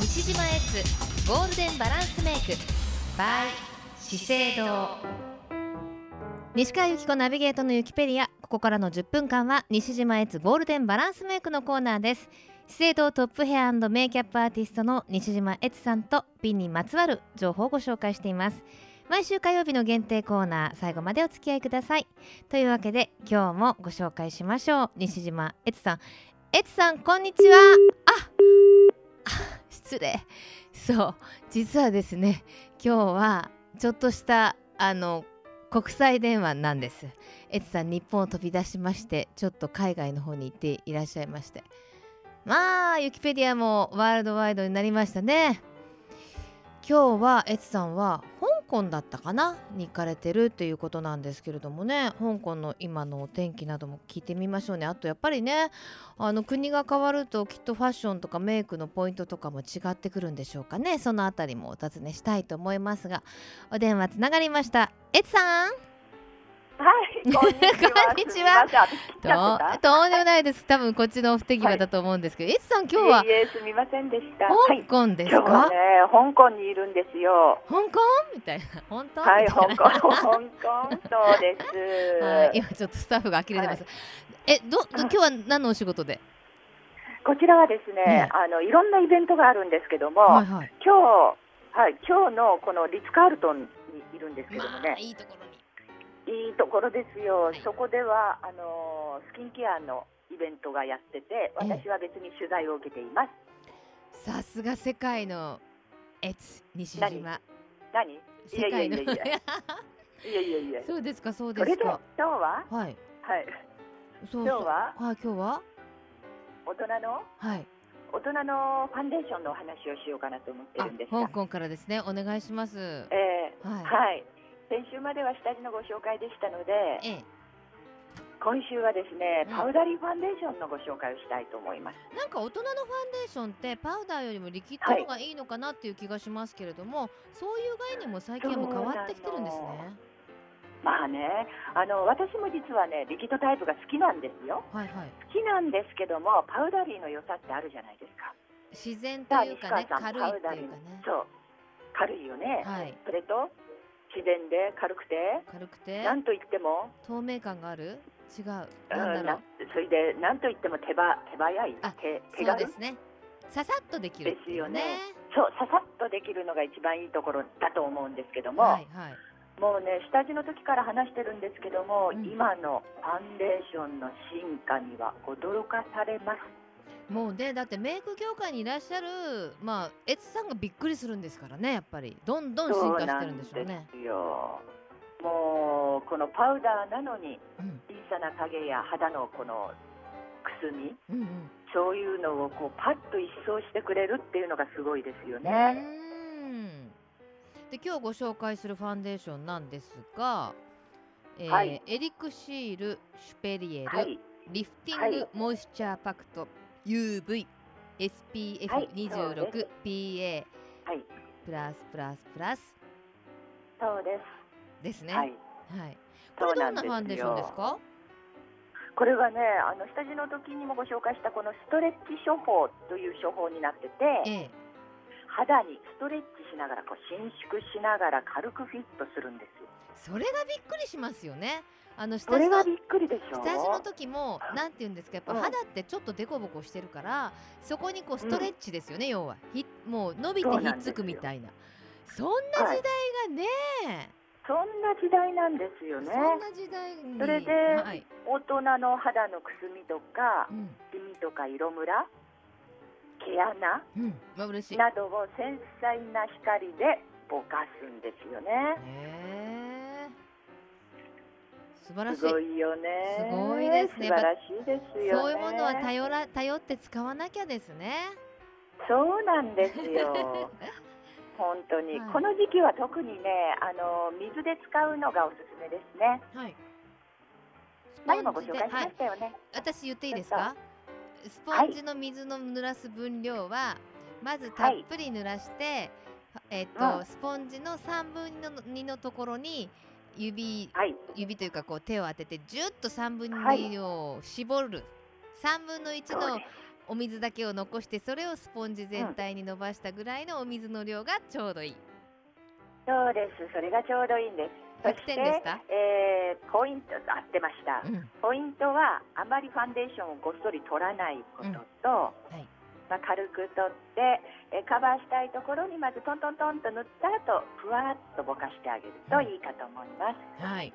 西島エツゴールデンバランスメイク by 資生堂西川由紀子ナビゲートのユキペディアここからの10分間は西島エツゴールデンバランスメイクのコーナーです。資生堂トップヘアメイキャップアーティストの西島エツさんとピンにまつわる情報をご紹介しています。毎週火曜日の限定コーナー最後までお付き合いください。というわけで今日もご紹介しましょう。西島エツさん。エツさんこんにちは。あ 失礼。そう。実はですね今日はちょっとしたあの国際電話なんです。エツさん日本を飛び出しましてちょっと海外の方に行っていらっしゃいまして。まあユキペディアもワールドワイドになりましたね。今日はエツさんは港だったかな？に行かれてるということなんですけれどもね。香港の今のお天気なども聞いてみましょうね。あとやっぱりねあの国が変わるときっとファッションとかメイクのポイントとかも違ってくるんでしょうかね。その辺りもお尋ねしたいと思いますが。お電話つながりました。エツさん。い、こんにちは。こんにちはちゃととんでもないです多分こっちの不手際だと思うんですけど、エツさん今日は？いえすみませんでした。はい、香港ですか、はね、香港にいるんですよ。香港？みたいな本当？はい、香港、香港、そうです。はい、今ちょっとスタッフが呆れてます。え、ど、ど今日は何のお仕事で？こちらはですね、ねあのいろんなイベントがあるんですけども、はいはい。今日、はい、今日のこのリッツカールトンにいるんですけどもまあね、いいところに。いいところですよ。はいそこではあのスキンケアのイベントがやってて、私は別に取材を受けています。さすが世界のエツ西島。何？世界の。いやいやいやいや いやいや。そうですかそうでですか今。日は、はい。はい。今日は？はい今日は？大人の？はい。大人のファンデーションのお話をしようかなと思ってあるんですが香、港からですねお願いします。えーはい。はい、先週までは下地のご紹介でしたので、ええ。今週はですねうんパウダリーファンデーションのご紹介をしたいと思います。なんか大人のファンデーションってパウダーよりもリキッドの方がいいのかなっていう気がしますけれども、そういう概念も最近はもう変わってきてるんですね。まあね、あの私も実はねリキッドタイプが好きなんですよ。はいはい。好きなんですけどもパウダリーの良さってあるじゃないですか。自然というかね軽いっていうかね。そう軽いよね。はい。それと自然で軽くて軽くて？なんといっても。透明感がある？違う？うんなんだろなうそれでなんといっても手ば手早いあ手手軽？そうですね。ささっとできるですよね。そうささっとできるのが一番いいところだと思うんですけども、はいはい。もうね下地の時から話してるんですけども、うん。今のファンデーションの進化には驚かされますもうねだってメイク業界にいらっしゃるまあエツさんがびっくりするんですからねやっぱり。どんどん進化してるんでしょうね。そうなんですよ。もうこのパウダーなのにうん。小さな影や肌のこのくすみうんうん。そういうのをこうパッと一掃してくれるっていうのがすごいですようね。で今日ご紹介するファンデーションなんですが、えーはい。エリクシール・シュペリエル、はい、リフティングはい。モイスチャーパクト。はいそう SPF26、です PA はい、プラスプラスプラスそうでですね。す。はい、はい。これどんなファンデーションですか？これはね、あの下地の時にもご紹介したこのストレッチ処方という処方になってて、ええ。肌にストレッチしながらこう伸縮しながら軽くフィットするんですよ。それがびっくりしますよね。あのそ下地のびっくりでしょ。下地の時もなんて言うんですかやっぱうん肌ってちょっとデコボコしてるからそこにこうストレッチですよね、要はひもう伸びてひっつくみたいなそんな時代がね、そんな時代なんですよね。そんな時代にそれではい大人の肌のくすみとかうんシミとか色ムラ、毛穴うんしいなどを繊細な光でぼかすんですよね。素晴らしいすごいよね。すごいですね素晴らしいですよね。そういうものは頼ら頼って使わなきゃですねそうなんですよ。本当に、はいこの時期は特にね、あの水で使うのがおすすめですね。はい前もご紹介しまはいしたよね。私言っていいですか？スポンジの水の濡らす分量はまずたっぷり濡らして、えっと、うん。スポンジの3分の2のところに指はい、指というかこう手を当ててジュッと3分のはい。2を絞る、3分の1の。お水だけを残してそれをスポンジ全体に伸ばしたぐらいのお水の量がちょうどいい、そうです。それがちょうどいいんです。そ100してえーポイント合ってました。うん。ポイントはあまりファンデーションをごっそり取らないことと、はい。まあ、軽く取って、えーカバーしたいところにまずトントントンと塗った後ふわっとぼかしてあげるといいかと思います。はい。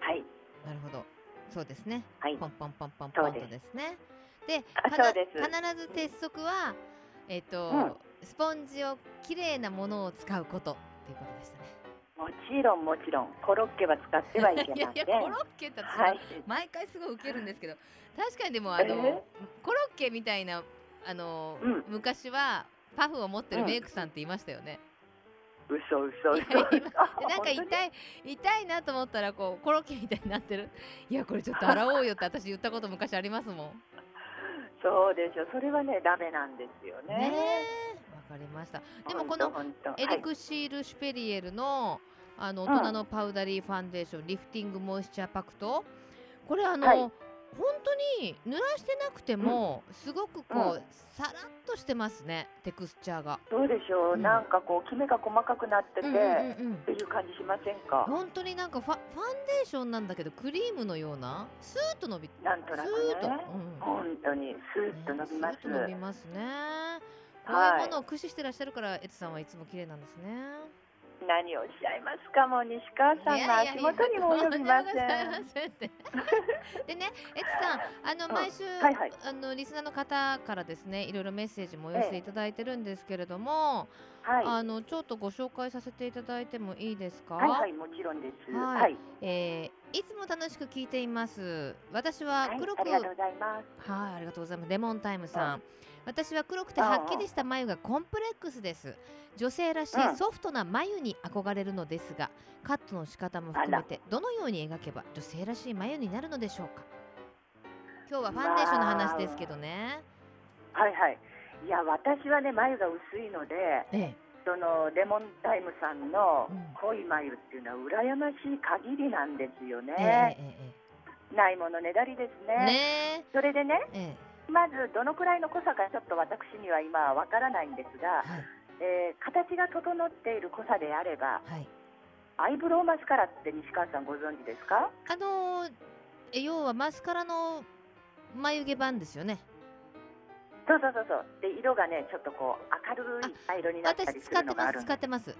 はい、なるほど。そうですね。はい、ポンポンポンポンポンとですね。で必ず鉄則はえっ、と、うん。スポンジをきれいなものを使うことっていうことでしたねもちろんもちろんコロッケは使ってはいけません。いやコロッケって毎回すごいウケるんですけど確かにでもあのえコロッケみたいなあの、うん。昔はパフを持ってるメイクさんって言いましたよね、嘘嘘い嘘や今あでなんか痛い痛いなと思ったらこうコロッケみたいになってる。いやこれちょっと洗おうよって私言ったこと昔ありますもん。そうでしょそれはねダメなんですよね。わかりました。でもこのエリクシール・シュペリエルのあの大人のパウダリーファンデーション、リフティングモイスチャーパクト。これあの、はい。本本当に濡らしてなくても、すごくこう、うん。さらっとしてますねテクスチャーが。そうでしょう、うん。なんかこうキメが細かくなってて、うんうんっうん。うんていう感じしませんか？本当になんかファファンデーションなんだけどクリームのようなスーッと伸びなんとなくスーッと、ね、うん。本当にスーッと伸びます。ね伸びますね。こうはいいうものを駆使してらっしゃるから、エツさんはいつも綺麗なんですね。何をおっしゃいますかもう西川さんの足元にも及びません。いませんってでね、エツさん、あのうん毎週、はいはいあのリスナーの方からですね、いろいろメッセージもお寄せいただいてるんですけれども、はい、あのちょっとご紹介させていただいてもいいですか？はいはいもちろんです。はいはい、えーいつも楽しく聞いています。私ははい黒く、ありがとうございます。はい、ありがとうございます。レモンタイムさん。う私は黒くてはっきりした眉がコンプレックスです。女性らしいうんソフトな眉に憧れるのですが、カットの仕方も含めてどのように描けば女性らしい眉になるのでしょうか？今日はファンデーションの話ですけどね。はいはい。いや私はね眉が薄いので、ええ、そのレモンタイムさんのうん濃い眉っていうのは羨ましい限りなんですよね。ええ、えないものねだりですね。ねそれでねえ、えまずどのくらいの濃さかちょっと私には今はわからないんですがえ、、はい、えー形が整っている濃さであればはい。アイブロウマスカラって西川さんご存知ですか？あのーえ要はマスカラの眉毛版ですよね。そうそうそうそうで色がねちょっとこう明るい茶色になった私りするのがあるんで使ってます。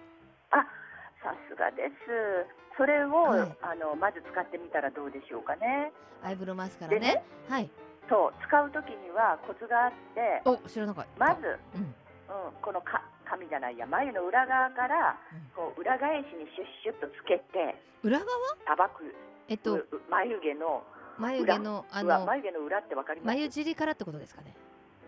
さすがですそれを、はいあのまず使ってみたらどうでしょうかねアイブロウマスカラねでね。はい。そう使う時にはコツがあってお、知らなかった。まず、うん、うん、このか髪じゃないや眉の裏側からこう裏返しにシュッシュッとつけて裏側？さばくえっとう眉毛の眉毛のあ裏の眉毛の裏ってわかります？眉尻からってことですかね。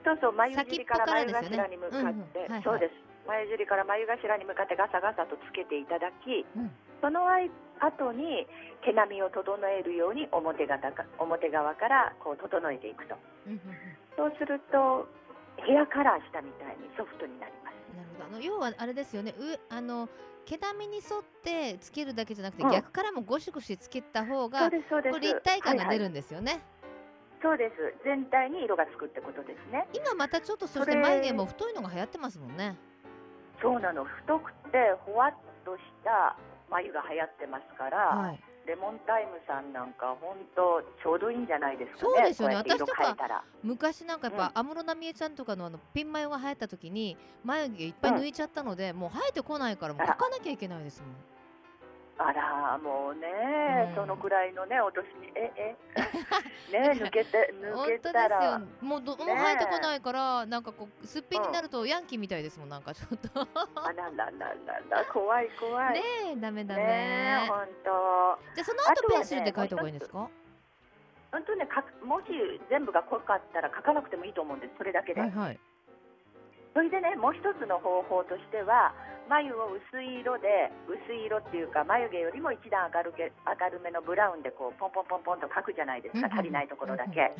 そうそう眉尻から眉頭に向かって、うんうんはいはいそうです眉尻から眉頭に向かってガサガサとつけていただきうん。その後に毛並みを整えるように表側か表側からこう整えていくと。そうするとヘアカラーしたみたいにソフトになりますなるほど。あの要はあれですよね。うあの毛並みに沿ってつけるだけじゃなくて、うん逆からもゴシゴシつけた方そがう立体感が出はいはいるんですよね。そうです。全体に色がつくってことですね。今またちょっとそして眉毛も太いのが流行ってますもんね。そうなの。太くてほわっとした眉が流行ってますから、はい。レモンタイムさんなんか本当ちょうどいいんじゃないですかね。そうですよね。私とか昔なんかやっぱ安室奈美恵ちゃんとかのあのピンマヨが流行った時に眉毛いっぱい抜いちゃったので、もう生えてこないからもう描かなきゃいけないですもん。あらもうね、うん。そのくらいのねお年にええ？ね抜けて抜け本当たらですよ。もうどもう生えてこないからなんかこうすっぴんになるとヤンキーみたいですもんなんかちょっと。あららららら怖い怖い。ねえダメダメ、本当。じゃあその後ペンシルで描いた方がいいんですか？本当ねかもし全部が濃かったら書かなくてもいいと思うんですそれだけで、はいはいそれでねもう一つの方法としては眉を薄い色で薄い色っていうか眉毛よりも一段明るけ明るめのブラウンでこうポンポンポンポンと描くじゃないですか、足りないところだけ、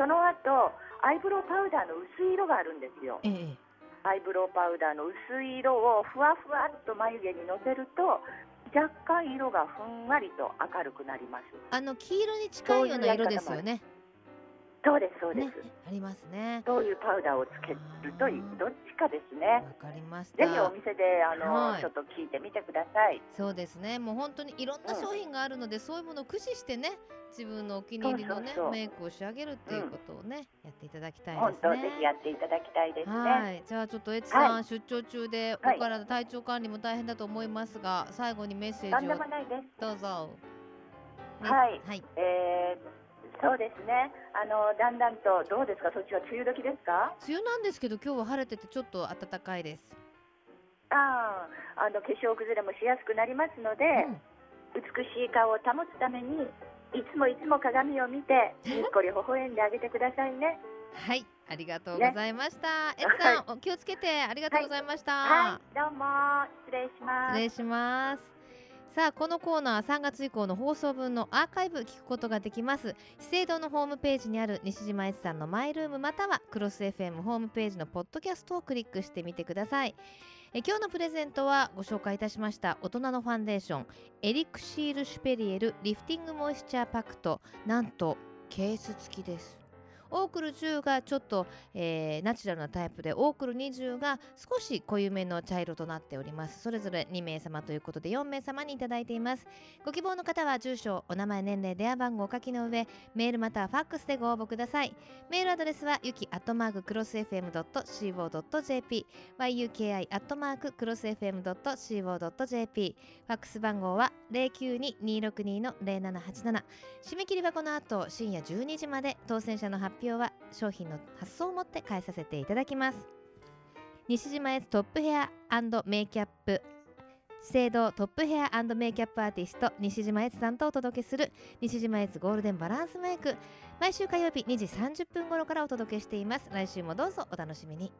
その後アイブロウパウダーの薄い色があるんですよ。ええアイブロウパウダーの薄い色をふわふわっと眉毛にのせると若干色がふんわりと明るくなります。あの黄色に近いような色ですよねそうですそうです、ねありますね。どういうパウダーをつけるといい。どっちかですわねかりましぜひおた店であの、はい。ちょっと聞いてみてください。そうですね。もう本当にいろんな商品があるので、そういうものを駆使してね自分のお気に入りのねメイクを仕上げるっていうことをね、やっていただきたいですね。ぜひやっていただきたいですね。はい、じゃあちょっとエツさん、は出張中ではい。お体体調管理も大変だと思いますが、最後にメッセとんでージをもないです。どうぞ。ねはい。はい、えーそうですね。あのだんだんとどうですか？そっちは梅雨時ですか？梅雨なんですけど今日は晴れててちょっと暖かいです。あああの化粧崩れもしやすくなりますので、うん。美しい顔を保つためにいつもいつも鏡を見てにっこり微笑んであげてくださいね。はい、ありがとうございました。エツさん、お気をつけてありがとうございました。はいどうも。失礼します。失礼します。さあこのコーナー3月以降の放送分のアーカイブ聞くことができます。資生堂のホームページにある西島悦さんのマイルームまたはクロス FM ホームページのポッドキャストをクリックしてみてください。え今日のプレゼントはご紹介いたしました大人のファンデーションエリクシールシュペリエルリフティングモイスチャーパクト。なんとケース付きです。オークル10がちょっと、えーナチュラルなタイプでオークル20が少し濃いめの茶色となっております。それぞれ2名様ということで4名様にいただいています。ご希望の方は住所お名前年齢電話番号を書きの上メールまたはファックスでご応募ください。メールアドレスはゆきアットマーククロス FM.co.jp yuki アットマーククロス FM.co.jp ファックス番号は092-262-0787締め切りはこの後深夜12時まで。当選者の発表は商品の発送をもって返させていただきます。西島エトップヘアメイキャップ資生堂トップヘアメイキャップアーティスト西島悦さんとお届けする西島悦ゴールデンバランスメイク。毎週火曜日2時30分頃からお届けしています。来週もどうぞお楽しみに。